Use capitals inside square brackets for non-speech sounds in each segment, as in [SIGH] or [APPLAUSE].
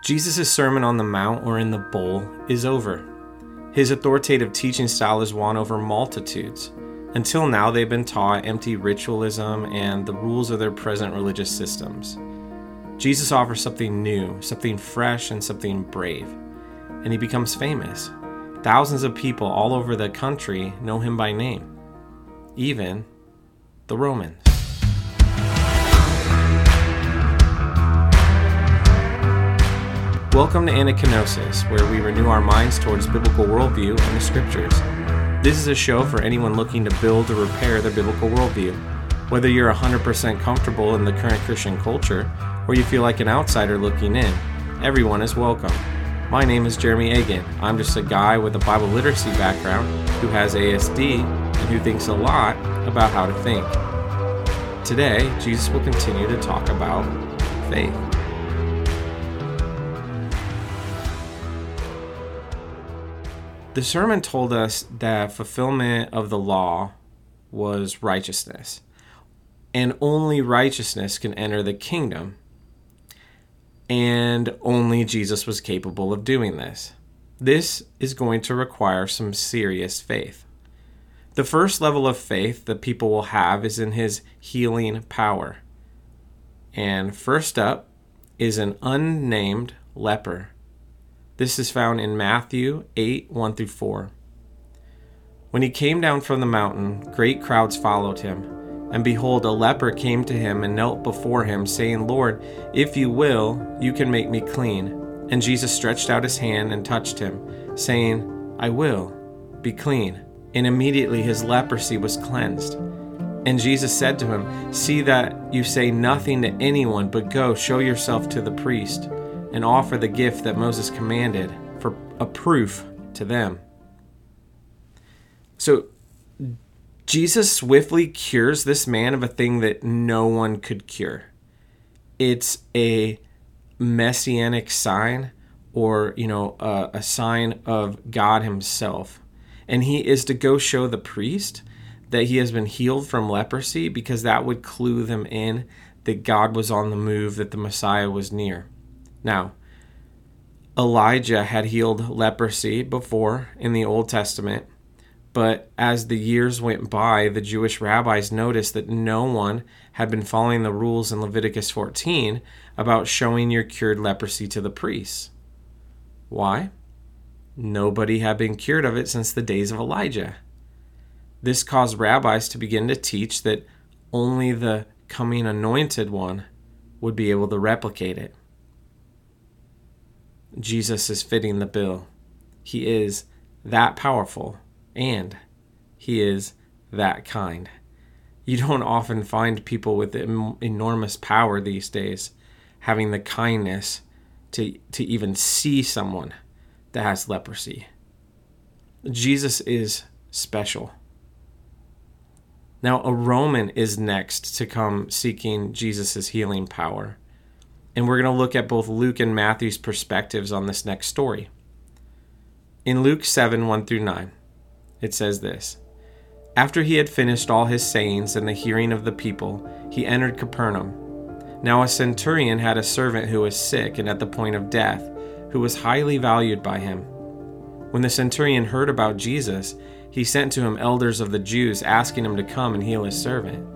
Jesus' Sermon on the Mount or in the bowl is over. His authoritative teaching style has won over multitudes. Until now, they've been taught empty ritualism and the rules of their present religious systems. Jesus offers something new, something fresh, and something brave, and he becomes famous. Thousands of people all over the country know him by name, even the Romans. Welcome to Anakinosis, where we renew our minds towards biblical worldview and the scriptures. This is a show for anyone looking to build or repair their biblical worldview. Whether you're 100% comfortable in the current Christian culture or you feel like an outsider looking in, everyone is welcome. My name is Jeremy Agan. I'm just a guy with a Bible literacy background who has ASD and who thinks a lot about how to think. Today, Jesus will continue to talk about faith. The sermon told us that fulfillment of the law was righteousness, and only righteousness can enter the kingdom. And only Jesus was capable of doing this. This is going to require some serious faith. The first level of faith that people will have is in his healing power. And first up is an unnamed leper. This is found in Matthew 8 1 through 4. When he came down from the mountain, great crowds followed him. And behold, a leper came to him and knelt before him, saying, Lord, if you will, you can make me clean. And Jesus stretched out his hand and touched him, saying, I will, be clean. And immediately his leprosy was cleansed. And Jesus said to him, See that you say nothing to anyone, but go, show yourself to the priest and offer the gift that Moses commanded for a proof to them. So Jesus swiftly cures this man of a thing that no one could cure. It's a messianic sign or, you know, a, a sign of God himself. And he is to go show the priest that he has been healed from leprosy because that would clue them in that God was on the move, that the Messiah was near. Now, Elijah had healed leprosy before in the Old Testament, but as the years went by, the Jewish rabbis noticed that no one had been following the rules in Leviticus 14 about showing your cured leprosy to the priests. Why? Nobody had been cured of it since the days of Elijah. This caused rabbis to begin to teach that only the coming anointed one would be able to replicate it. Jesus is fitting the bill. He is that powerful and he is that kind. You don't often find people with enormous power these days having the kindness to, to even see someone that has leprosy. Jesus is special. Now, a Roman is next to come seeking Jesus' healing power and we're going to look at both Luke and Matthew's perspectives on this next story. In Luke 7 1 through 9, it says this After he had finished all his sayings in the hearing of the people, he entered Capernaum. Now a centurion had a servant who was sick and at the point of death, who was highly valued by him. When the centurion heard about Jesus, he sent to him elders of the Jews, asking him to come and heal his servant.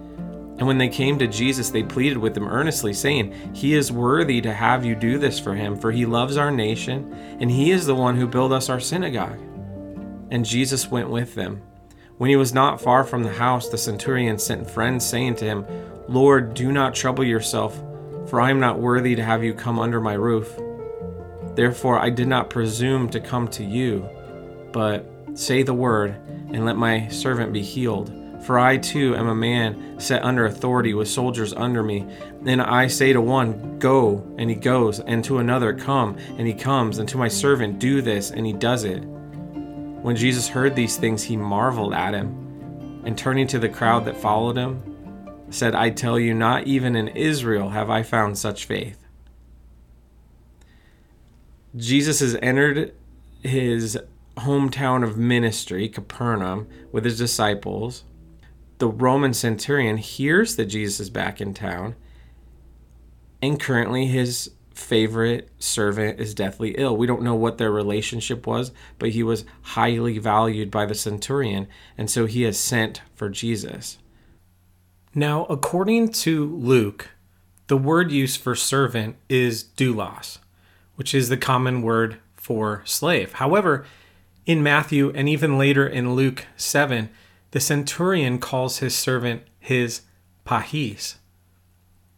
And when they came to Jesus, they pleaded with him earnestly, saying, He is worthy to have you do this for him, for he loves our nation, and he is the one who built us our synagogue. And Jesus went with them. When he was not far from the house, the centurion sent friends, saying to him, Lord, do not trouble yourself, for I am not worthy to have you come under my roof. Therefore I did not presume to come to you, but say the word, and let my servant be healed. For I too am a man set under authority with soldiers under me. And I say to one, Go, and he goes, and to another, Come, and he comes, and to my servant, Do this, and he does it. When Jesus heard these things, he marveled at him, and turning to the crowd that followed him, said, I tell you, not even in Israel have I found such faith. Jesus has entered his hometown of ministry, Capernaum, with his disciples the Roman centurion hears that Jesus is back in town, and currently his favorite servant is deathly ill. We don't know what their relationship was, but he was highly valued by the centurion, and so he has sent for Jesus. Now, according to Luke, the word used for servant is doulos, which is the common word for slave. However, in Matthew and even later in Luke 7, the centurion calls his servant his pais.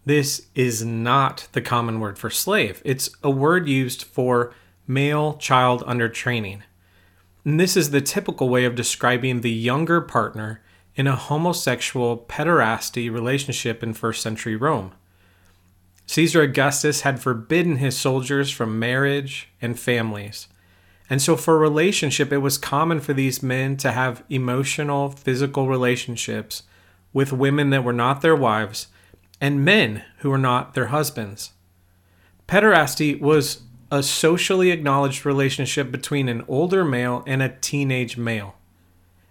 This is not the common word for slave. It's a word used for male child under training. And this is the typical way of describing the younger partner in a homosexual pederasty relationship in first century Rome. Caesar Augustus had forbidden his soldiers from marriage and families. And so, for relationship, it was common for these men to have emotional, physical relationships with women that were not their wives and men who were not their husbands. Pederasty was a socially acknowledged relationship between an older male and a teenage male.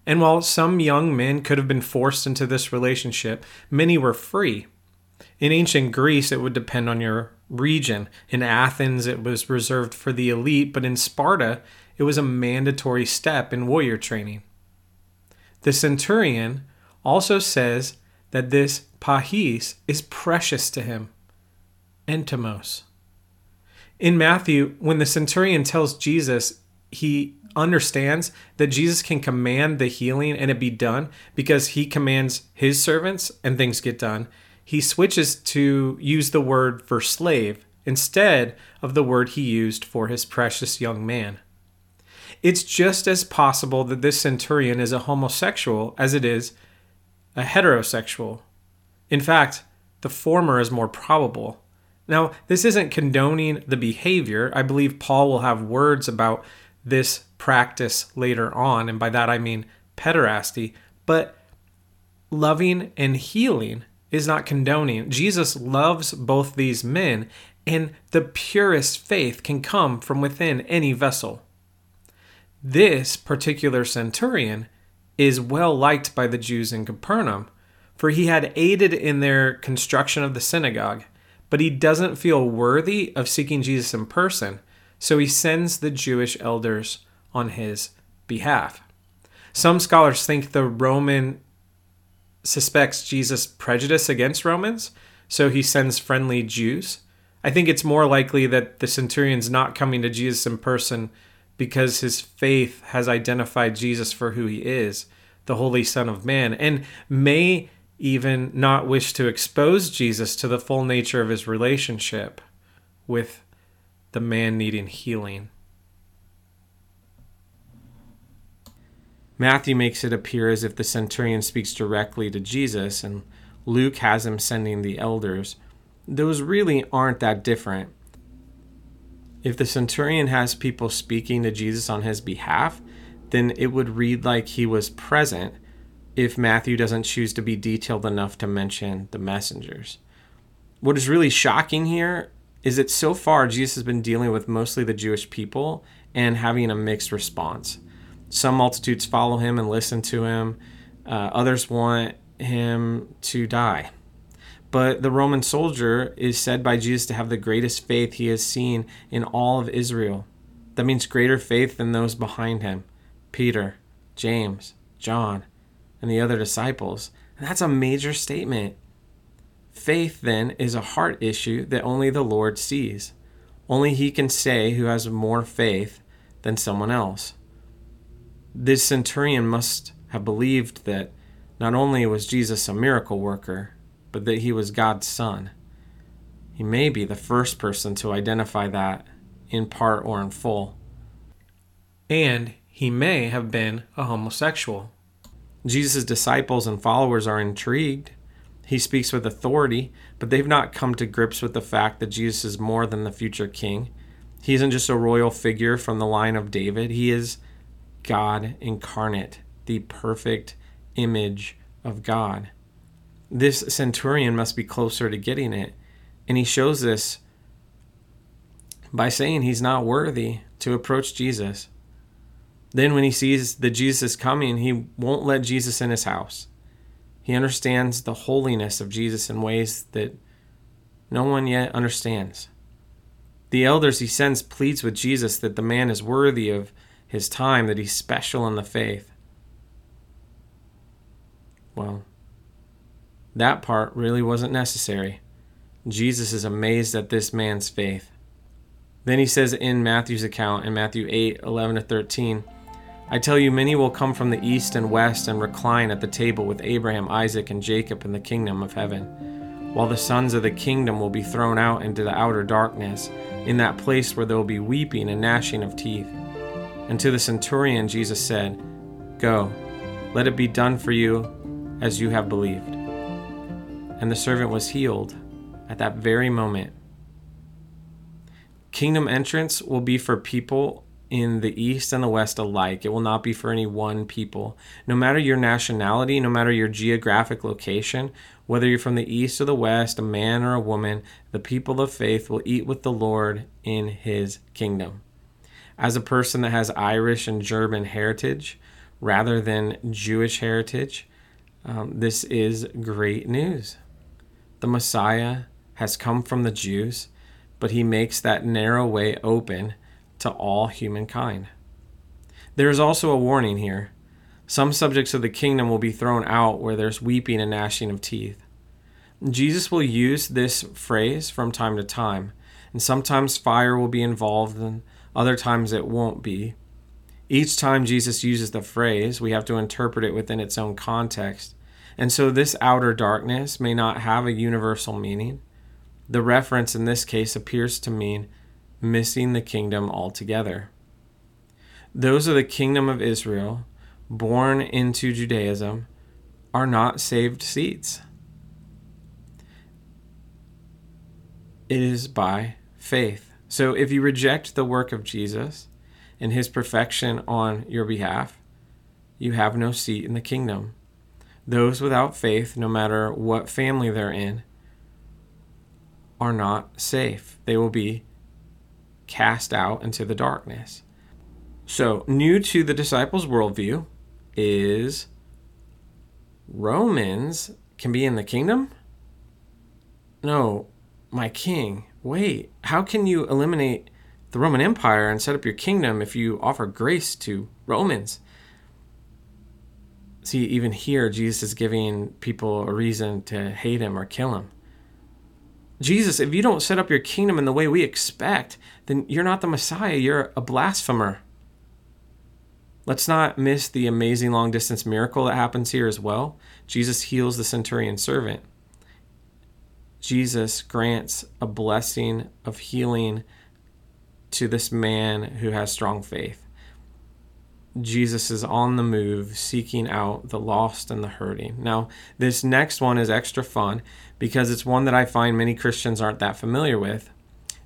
And while some young men could have been forced into this relationship, many were free. In ancient Greece, it would depend on your region. In Athens, it was reserved for the elite, but in Sparta, it was a mandatory step in warrior training. The centurion also says that this pais is precious to him. Entimos. In Matthew, when the centurion tells Jesus he understands that Jesus can command the healing and it be done because he commands his servants and things get done, he switches to use the word for slave instead of the word he used for his precious young man. It's just as possible that this centurion is a homosexual as it is a heterosexual. In fact, the former is more probable. Now, this isn't condoning the behavior. I believe Paul will have words about this practice later on, and by that I mean pederasty, but loving and healing is not condoning. Jesus loves both these men, and the purest faith can come from within any vessel. This particular centurion is well liked by the Jews in Capernaum, for he had aided in their construction of the synagogue, but he doesn't feel worthy of seeking Jesus in person, so he sends the Jewish elders on his behalf. Some scholars think the Roman suspects Jesus' prejudice against Romans, so he sends friendly Jews. I think it's more likely that the centurion's not coming to Jesus in person because his faith has identified Jesus for who he is, the Holy Son of Man, and may even not wish to expose Jesus to the full nature of his relationship with the man needing healing. Matthew makes it appear as if the centurion speaks directly to Jesus, and Luke has him sending the elders. Those really aren't that different. If the centurion has people speaking to Jesus on his behalf, then it would read like he was present if Matthew doesn't choose to be detailed enough to mention the messengers. What is really shocking here is that so far Jesus has been dealing with mostly the Jewish people and having a mixed response. Some multitudes follow him and listen to him, uh, others want him to die. But the Roman soldier is said by Jesus to have the greatest faith he has seen in all of Israel. That means greater faith than those behind him Peter, James, John, and the other disciples. And that's a major statement. Faith, then, is a heart issue that only the Lord sees. Only He can say who has more faith than someone else. This centurion must have believed that not only was Jesus a miracle worker, but that he was God's son. He may be the first person to identify that in part or in full. And he may have been a homosexual. Jesus' disciples and followers are intrigued. He speaks with authority, but they've not come to grips with the fact that Jesus is more than the future king. He isn't just a royal figure from the line of David, he is God incarnate, the perfect image of God this centurion must be closer to getting it. And he shows this by saying he's not worthy to approach Jesus. Then, when he sees that Jesus is coming, he won't let Jesus in his house. He understands the holiness of Jesus in ways that no one yet understands. The elders he sends pleads with Jesus that the man is worthy of his time, that he's special in the faith. Well, that part really wasn't necessary. Jesus is amazed at this man's faith. Then he says in Matthew's account, in Matthew 8 11 to 13, I tell you, many will come from the east and west and recline at the table with Abraham, Isaac, and Jacob in the kingdom of heaven, while the sons of the kingdom will be thrown out into the outer darkness, in that place where there will be weeping and gnashing of teeth. And to the centurion, Jesus said, Go, let it be done for you as you have believed. And the servant was healed at that very moment. Kingdom entrance will be for people in the East and the West alike. It will not be for any one people. No matter your nationality, no matter your geographic location, whether you're from the East or the West, a man or a woman, the people of faith will eat with the Lord in his kingdom. As a person that has Irish and German heritage rather than Jewish heritage, um, this is great news. The Messiah has come from the Jews, but he makes that narrow way open to all humankind. There is also a warning here. Some subjects of the kingdom will be thrown out where there's weeping and gnashing of teeth. Jesus will use this phrase from time to time, and sometimes fire will be involved, and other times it won't be. Each time Jesus uses the phrase, we have to interpret it within its own context. And so this outer darkness may not have a universal meaning. The reference in this case appears to mean missing the kingdom altogether. Those of the kingdom of Israel, born into Judaism, are not saved seeds. It is by faith. So if you reject the work of Jesus and his perfection on your behalf, you have no seat in the kingdom. Those without faith, no matter what family they're in, are not safe. They will be cast out into the darkness. So, new to the disciples' worldview is Romans can be in the kingdom? No, my king. Wait, how can you eliminate the Roman Empire and set up your kingdom if you offer grace to Romans? See, even here, Jesus is giving people a reason to hate him or kill him. Jesus, if you don't set up your kingdom in the way we expect, then you're not the Messiah. You're a blasphemer. Let's not miss the amazing long distance miracle that happens here as well. Jesus heals the centurion servant. Jesus grants a blessing of healing to this man who has strong faith. Jesus is on the move, seeking out the lost and the hurting. Now, this next one is extra fun because it's one that I find many Christians aren't that familiar with.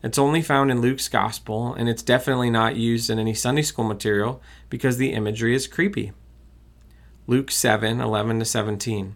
It's only found in Luke's gospel, and it's definitely not used in any Sunday school material because the imagery is creepy. Luke 7 11 to 17.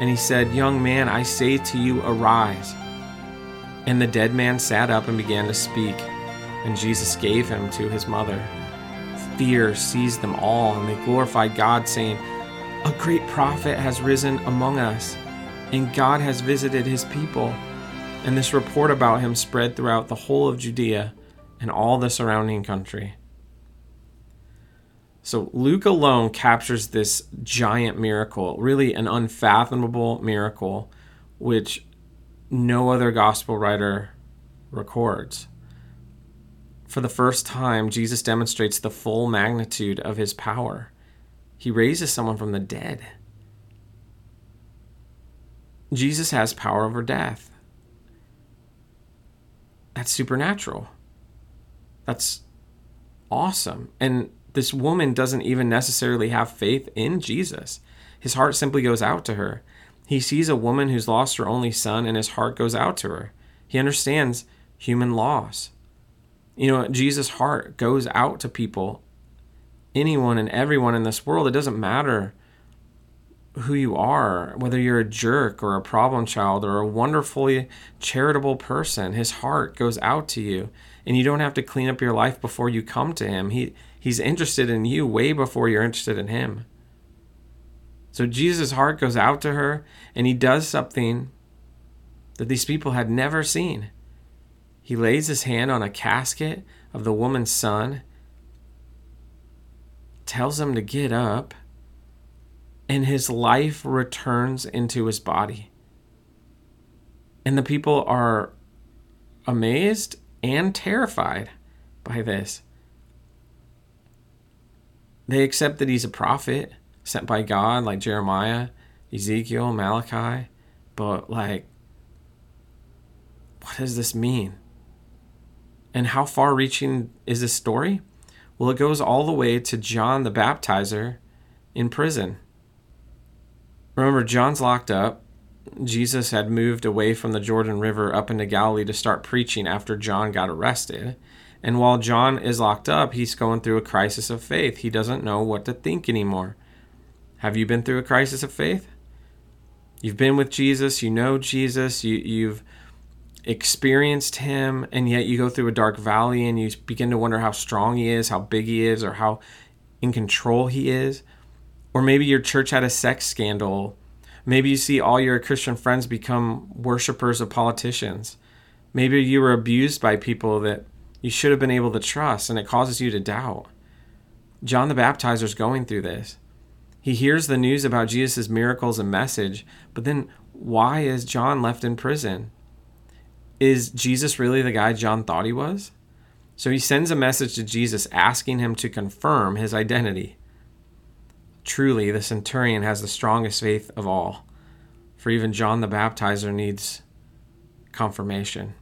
And he said, Young man, I say to you, arise. And the dead man sat up and began to speak, and Jesus gave him to his mother. Fear seized them all, and they glorified God, saying, a great prophet has risen among us, and God has visited his people. And this report about him spread throughout the whole of Judea and all the surrounding country. So Luke alone captures this giant miracle, really an unfathomable miracle, which no other gospel writer records. For the first time, Jesus demonstrates the full magnitude of his power. He raises someone from the dead. Jesus has power over death. That's supernatural. That's awesome. And this woman doesn't even necessarily have faith in Jesus. His heart simply goes out to her. He sees a woman who's lost her only son, and his heart goes out to her. He understands human loss. You know, Jesus' heart goes out to people, anyone and everyone in this world. It doesn't matter who you are, whether you're a jerk or a problem child or a wonderfully charitable person. His heart goes out to you, and you don't have to clean up your life before you come to him. He he's interested in you way before you're interested in him. So Jesus' heart goes out to her, and he does something that these people had never seen. He lays his hand on a casket of the woman's son, tells him to get up, and his life returns into his body. And the people are amazed and terrified by this. They accept that he's a prophet sent by God, like Jeremiah, Ezekiel, Malachi, but like, what does this mean? And how far reaching is this story? Well, it goes all the way to John the Baptizer in prison. Remember, John's locked up. Jesus had moved away from the Jordan River up into Galilee to start preaching after John got arrested. And while John is locked up, he's going through a crisis of faith. He doesn't know what to think anymore. Have you been through a crisis of faith? You've been with Jesus, you know Jesus, you, you've experienced him, and yet you go through a dark valley and you begin to wonder how strong he is, how big he is, or how in control he is. Or maybe your church had a sex scandal. Maybe you see all your Christian friends become worshipers of politicians. Maybe you were abused by people that you should have been able to trust, and it causes you to doubt. John the Baptizer is going through this. He hears the news about Jesus' miracles and message, but then why is John left in prison? Is Jesus really the guy John thought he was? So he sends a message to Jesus asking him to confirm his identity. Truly, the centurion has the strongest faith of all, for even John the Baptizer needs confirmation.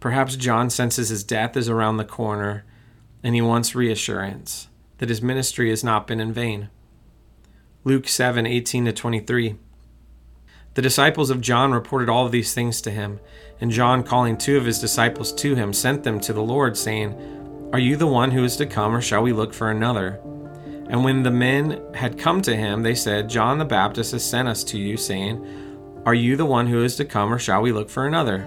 Perhaps John senses his death is around the corner and he wants reassurance that his ministry has not been in vain. Luke 7 18 to 23. The disciples of John reported all of these things to him, and John, calling two of his disciples to him, sent them to the Lord, saying, Are you the one who is to come, or shall we look for another? And when the men had come to him, they said, John the Baptist has sent us to you, saying, Are you the one who is to come, or shall we look for another?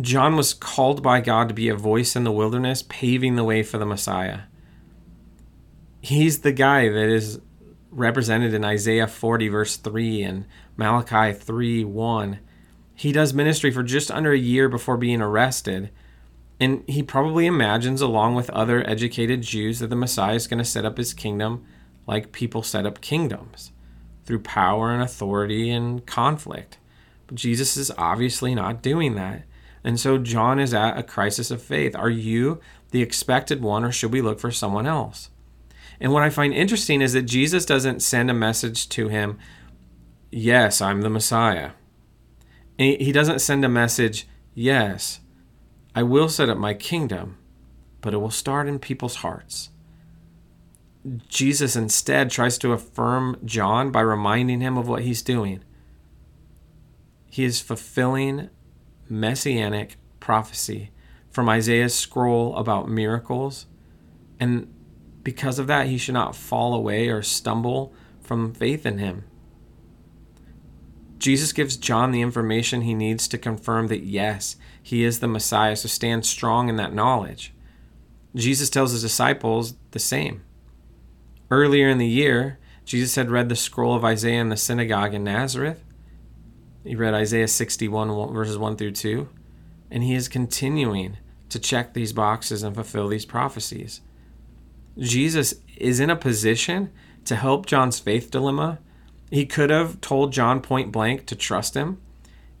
John was called by God to be a voice in the wilderness, paving the way for the Messiah. He's the guy that is represented in Isaiah 40, verse 3, and Malachi 3, 1. He does ministry for just under a year before being arrested. And he probably imagines, along with other educated Jews, that the Messiah is going to set up his kingdom like people set up kingdoms through power and authority and conflict. But Jesus is obviously not doing that. And so John is at a crisis of faith. Are you the expected one, or should we look for someone else? And what I find interesting is that Jesus doesn't send a message to him, Yes, I'm the Messiah. He doesn't send a message, Yes, I will set up my kingdom, but it will start in people's hearts. Jesus instead tries to affirm John by reminding him of what he's doing. He is fulfilling messianic prophecy from Isaiah's scroll about miracles. And because of that, he should not fall away or stumble from faith in him. Jesus gives John the information he needs to confirm that yes, he is the Messiah, so stand strong in that knowledge. Jesus tells his disciples the same. Earlier in the year, Jesus had read the scroll of Isaiah in the synagogue in Nazareth. He read Isaiah 61, verses 1 through 2, and he is continuing to check these boxes and fulfill these prophecies. Jesus is in a position to help John's faith dilemma. He could have told John point blank to trust him.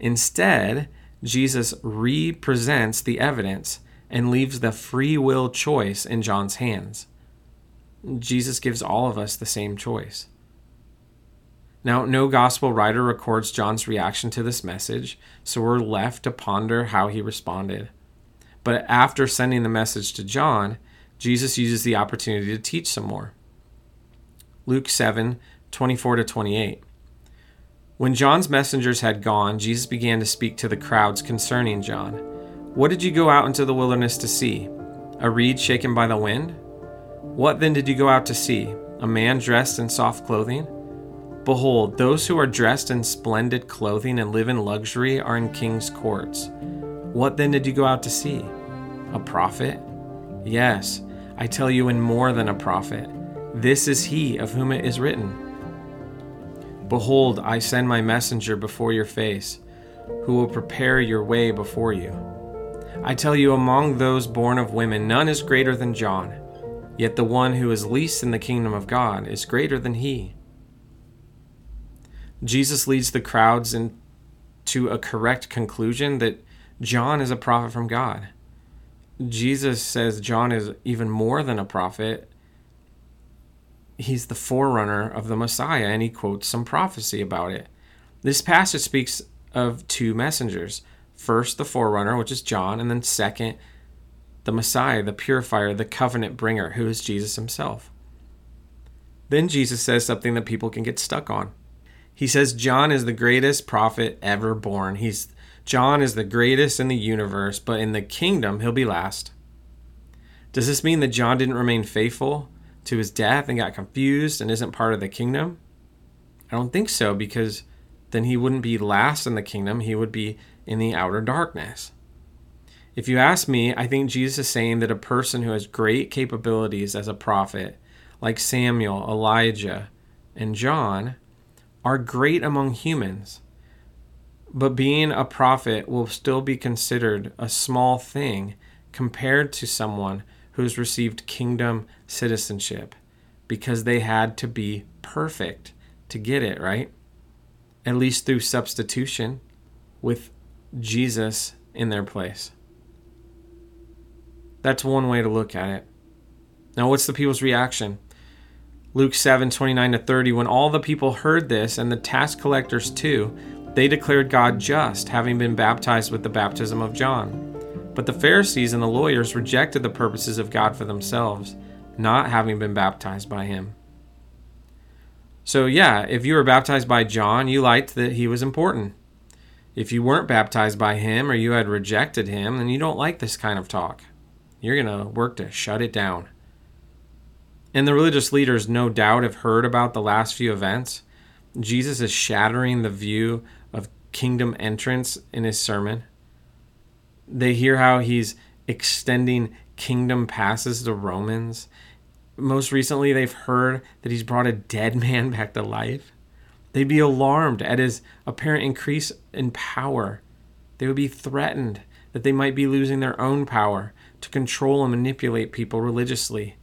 Instead, Jesus represents the evidence and leaves the free will choice in John's hands. Jesus gives all of us the same choice. Now, no gospel writer records John's reaction to this message, so we're left to ponder how he responded. But after sending the message to John, Jesus uses the opportunity to teach some more. Luke 7 24 to 28. When John's messengers had gone, Jesus began to speak to the crowds concerning John. What did you go out into the wilderness to see? A reed shaken by the wind? What then did you go out to see? A man dressed in soft clothing? Behold, those who are dressed in splendid clothing and live in luxury are in king's courts. What then did you go out to see? A prophet? Yes, I tell you, in more than a prophet. This is he of whom it is written. Behold, I send my messenger before your face, who will prepare your way before you. I tell you, among those born of women, none is greater than John, yet the one who is least in the kingdom of God is greater than he. Jesus leads the crowds into a correct conclusion that John is a prophet from God. Jesus says John is even more than a prophet he's the forerunner of the Messiah, and he quotes some prophecy about it. This passage speaks of two messengers first, the forerunner, which is John, and then second, the Messiah, the purifier, the covenant bringer, who is Jesus himself. Then Jesus says something that people can get stuck on. He says John is the greatest prophet ever born. He's John is the greatest in the universe, but in the kingdom he'll be last. Does this mean that John didn't remain faithful? to his death and got confused and isn't part of the kingdom? I don't think so because then he wouldn't be last in the kingdom, he would be in the outer darkness. If you ask me, I think Jesus is saying that a person who has great capabilities as a prophet, like Samuel, Elijah, and John, are great among humans. But being a prophet will still be considered a small thing compared to someone who's received kingdom citizenship because they had to be perfect to get it, right? At least through substitution with Jesus in their place. That's one way to look at it. Now, what's the people's reaction? Luke 7 29 to 30. When all the people heard this, and the tax collectors too, they declared God just, having been baptized with the baptism of John. But the Pharisees and the lawyers rejected the purposes of God for themselves, not having been baptized by him. So, yeah, if you were baptized by John, you liked that he was important. If you weren't baptized by him or you had rejected him, then you don't like this kind of talk. You're going to work to shut it down. And the religious leaders, no doubt, have heard about the last few events. Jesus is shattering the view of kingdom entrance in his sermon. They hear how he's extending kingdom passes to Romans. Most recently, they've heard that he's brought a dead [LAUGHS] man back to life. They'd be alarmed at his apparent increase in power. They would be threatened that they might be losing their own power to control and manipulate people religiously.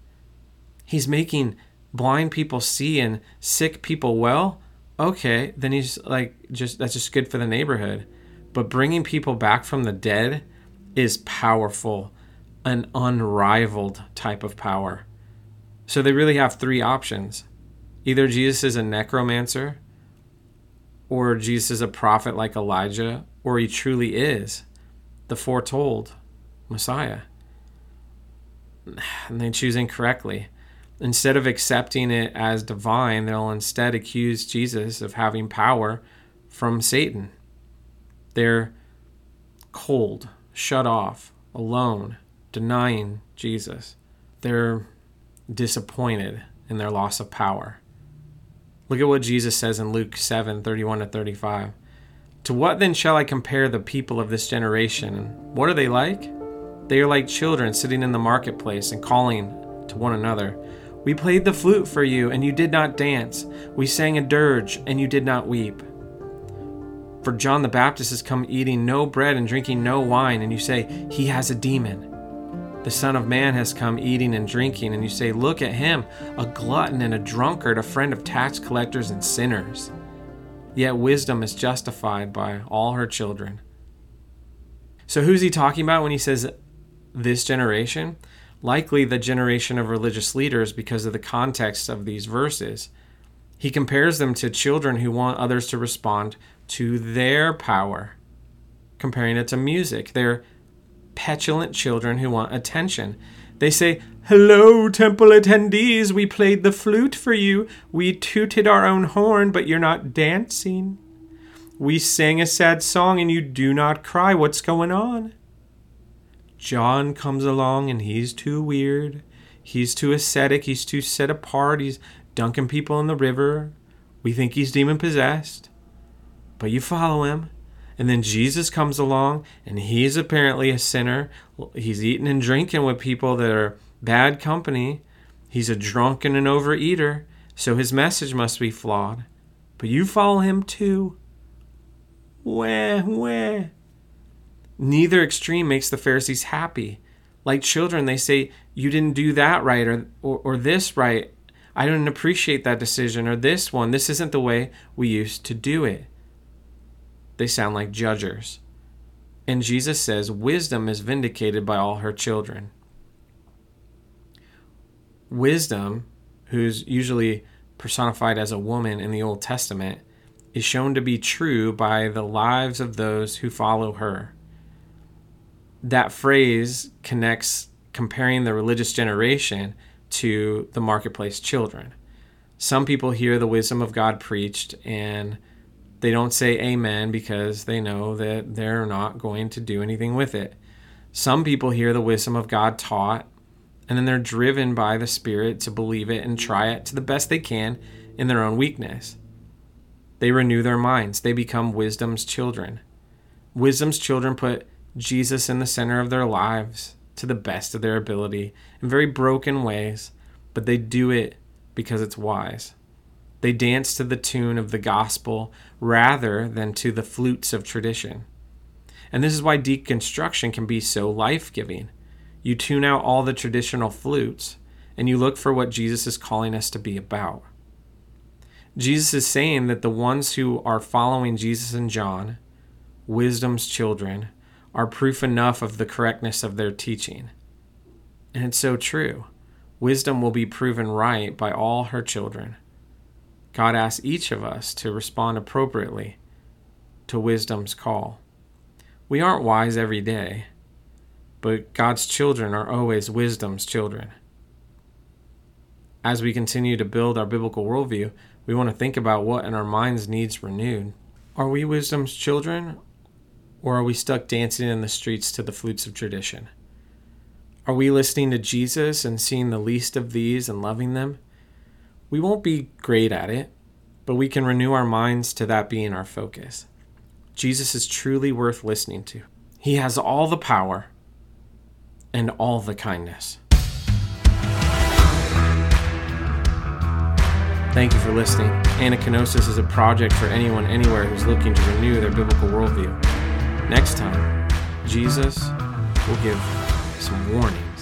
He's making blind people see and sick people well. Okay, then he's like, just that's just good for the neighborhood. But bringing people back from the dead is powerful, an unrivaled type of power. So they really have three options. Either Jesus is a necromancer, or Jesus is a prophet like Elijah, or he truly is the foretold Messiah. [SIGHS] And they choose incorrectly. Instead of accepting it as divine, they'll instead accuse Jesus of having power from Satan. They're cold shut off, alone, denying Jesus. They're disappointed in their loss of power. Look at what Jesus says in Luke 7 31 to 35. To what then shall I compare the people of this generation? What are they like? They are like children sitting in the marketplace and calling to one another. We played the flute for you, and you did not dance. We sang a dirge, and you did not weep. For John the Baptist has come eating no bread and drinking no wine, and you say, He has a demon. The Son of Man has come eating and drinking, and you say, Look at him, a glutton and a drunkard, a friend of tax collectors and sinners. Yet wisdom is justified by all her children. So, who's he talking about when he says this generation? Likely the generation of religious leaders because of the context of these verses. He compares them to children who want others to respond to their power, comparing it to music. They're petulant children who want attention. They say, Hello, temple attendees, we played the flute for you. We tooted our own horn, but you're not dancing. We sang a sad song and you do not cry. What's going on? John comes along and he's too weird. He's too ascetic. He's too set apart. He's dunking people in the river. We think he's demon possessed. But you follow him. And then Jesus comes along and he's apparently a sinner. He's eating and drinking with people that are bad company. He's a drunken and overeater. So his message must be flawed. But you follow him too. Wah, wah. Neither extreme makes the Pharisees happy. Like children, they say, You didn't do that right or, or, or this right. I didn't appreciate that decision or this one. This isn't the way we used to do it. They sound like judgers. And Jesus says, Wisdom is vindicated by all her children. Wisdom, who's usually personified as a woman in the Old Testament, is shown to be true by the lives of those who follow her that phrase connects comparing the religious generation to the marketplace children. Some people hear the wisdom of God preached and they don't say amen because they know that they're not going to do anything with it. Some people hear the wisdom of God taught and then they're driven by the Spirit to believe it and try it to the best they can in their own weakness. They renew their minds, they become wisdom's children. Wisdom's children put Jesus in the center of their lives to the best of their ability in very broken ways, but they do it because it's wise. They dance to the tune of the gospel rather than to the flutes of tradition. And this is why deconstruction can be so life giving. You tune out all the traditional flutes and you look for what Jesus is calling us to be about. Jesus is saying that the ones who are following Jesus and John, wisdom's children, are proof enough of the correctness of their teaching. And it's so true. Wisdom will be proven right by all her children. God asks each of us to respond appropriately to wisdom's call. We aren't wise every day, but God's children are always wisdom's children. As we continue to build our biblical worldview, we want to think about what in our minds needs renewed. Are we wisdom's children or are we stuck dancing in the streets to the flutes of tradition? Are we listening to Jesus and seeing the least of these and loving them? We won't be great at it, but we can renew our minds to that being our focus. Jesus is truly worth listening to. He has all the power and all the kindness. Thank you for listening. Anakinosis is a project for anyone anywhere who's looking to renew their biblical worldview. Next time, Jesus will give some warning